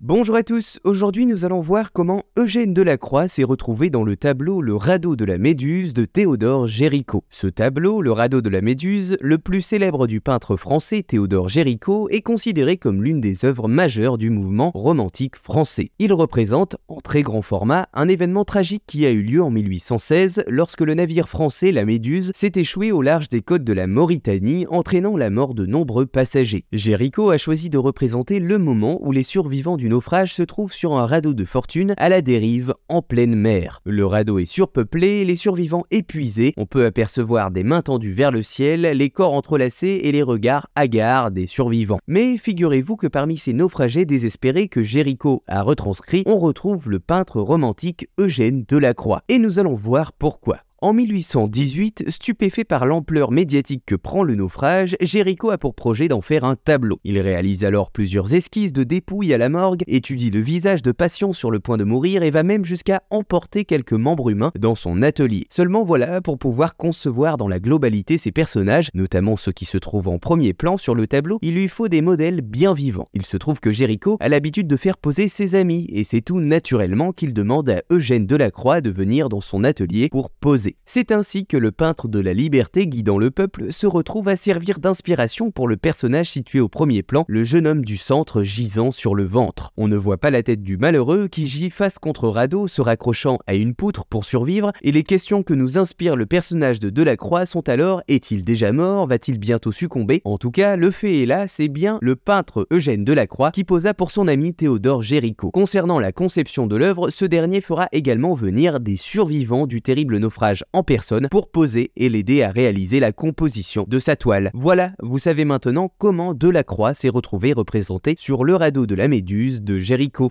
Bonjour à tous, aujourd'hui nous allons voir comment Eugène Delacroix s'est retrouvé dans le tableau Le radeau de la Méduse de Théodore Géricault. Ce tableau, Le radeau de la Méduse, le plus célèbre du peintre français Théodore Géricault, est considéré comme l'une des œuvres majeures du mouvement romantique français. Il représente, en très grand format, un événement tragique qui a eu lieu en 1816 lorsque le navire français La Méduse s'est échoué au large des côtes de la Mauritanie, entraînant la mort de nombreux passagers. Géricault a choisi de représenter le moment où les survivants du naufrage se trouve sur un radeau de fortune à la dérive en pleine mer. Le radeau est surpeuplé, les survivants épuisés, on peut apercevoir des mains tendues vers le ciel, les corps entrelacés et les regards hagards des survivants. Mais figurez-vous que parmi ces naufragés désespérés que Géricault a retranscrits, on retrouve le peintre romantique Eugène Delacroix. Et nous allons voir pourquoi. En 1818, stupéfait par l'ampleur médiatique que prend le naufrage, Géricault a pour projet d'en faire un tableau. Il réalise alors plusieurs esquisses de dépouilles à la morgue, étudie le visage de patients sur le point de mourir et va même jusqu'à emporter quelques membres humains dans son atelier. Seulement voilà, pour pouvoir concevoir dans la globalité ces personnages, notamment ceux qui se trouvent en premier plan sur le tableau, il lui faut des modèles bien vivants. Il se trouve que Géricault a l'habitude de faire poser ses amis, et c'est tout naturellement qu'il demande à Eugène Delacroix de venir dans son atelier pour poser. C'est ainsi que le peintre de la liberté guidant le peuple se retrouve à servir d'inspiration pour le personnage situé au premier plan, le jeune homme du centre gisant sur le ventre. On ne voit pas la tête du malheureux qui gît face contre radeau se raccrochant à une poutre pour survivre et les questions que nous inspire le personnage de Delacroix sont alors est-il déjà mort Va-t-il bientôt succomber? En tout cas, le fait est là, c'est bien le peintre Eugène Delacroix qui posa pour son ami Théodore Géricault. Concernant la conception de l'œuvre, ce dernier fera également venir des survivants du terrible naufrage en personne pour poser et l'aider à réaliser la composition de sa toile. Voilà, vous savez maintenant comment Delacroix s'est retrouvé représenté sur le radeau de la Méduse de Géricault.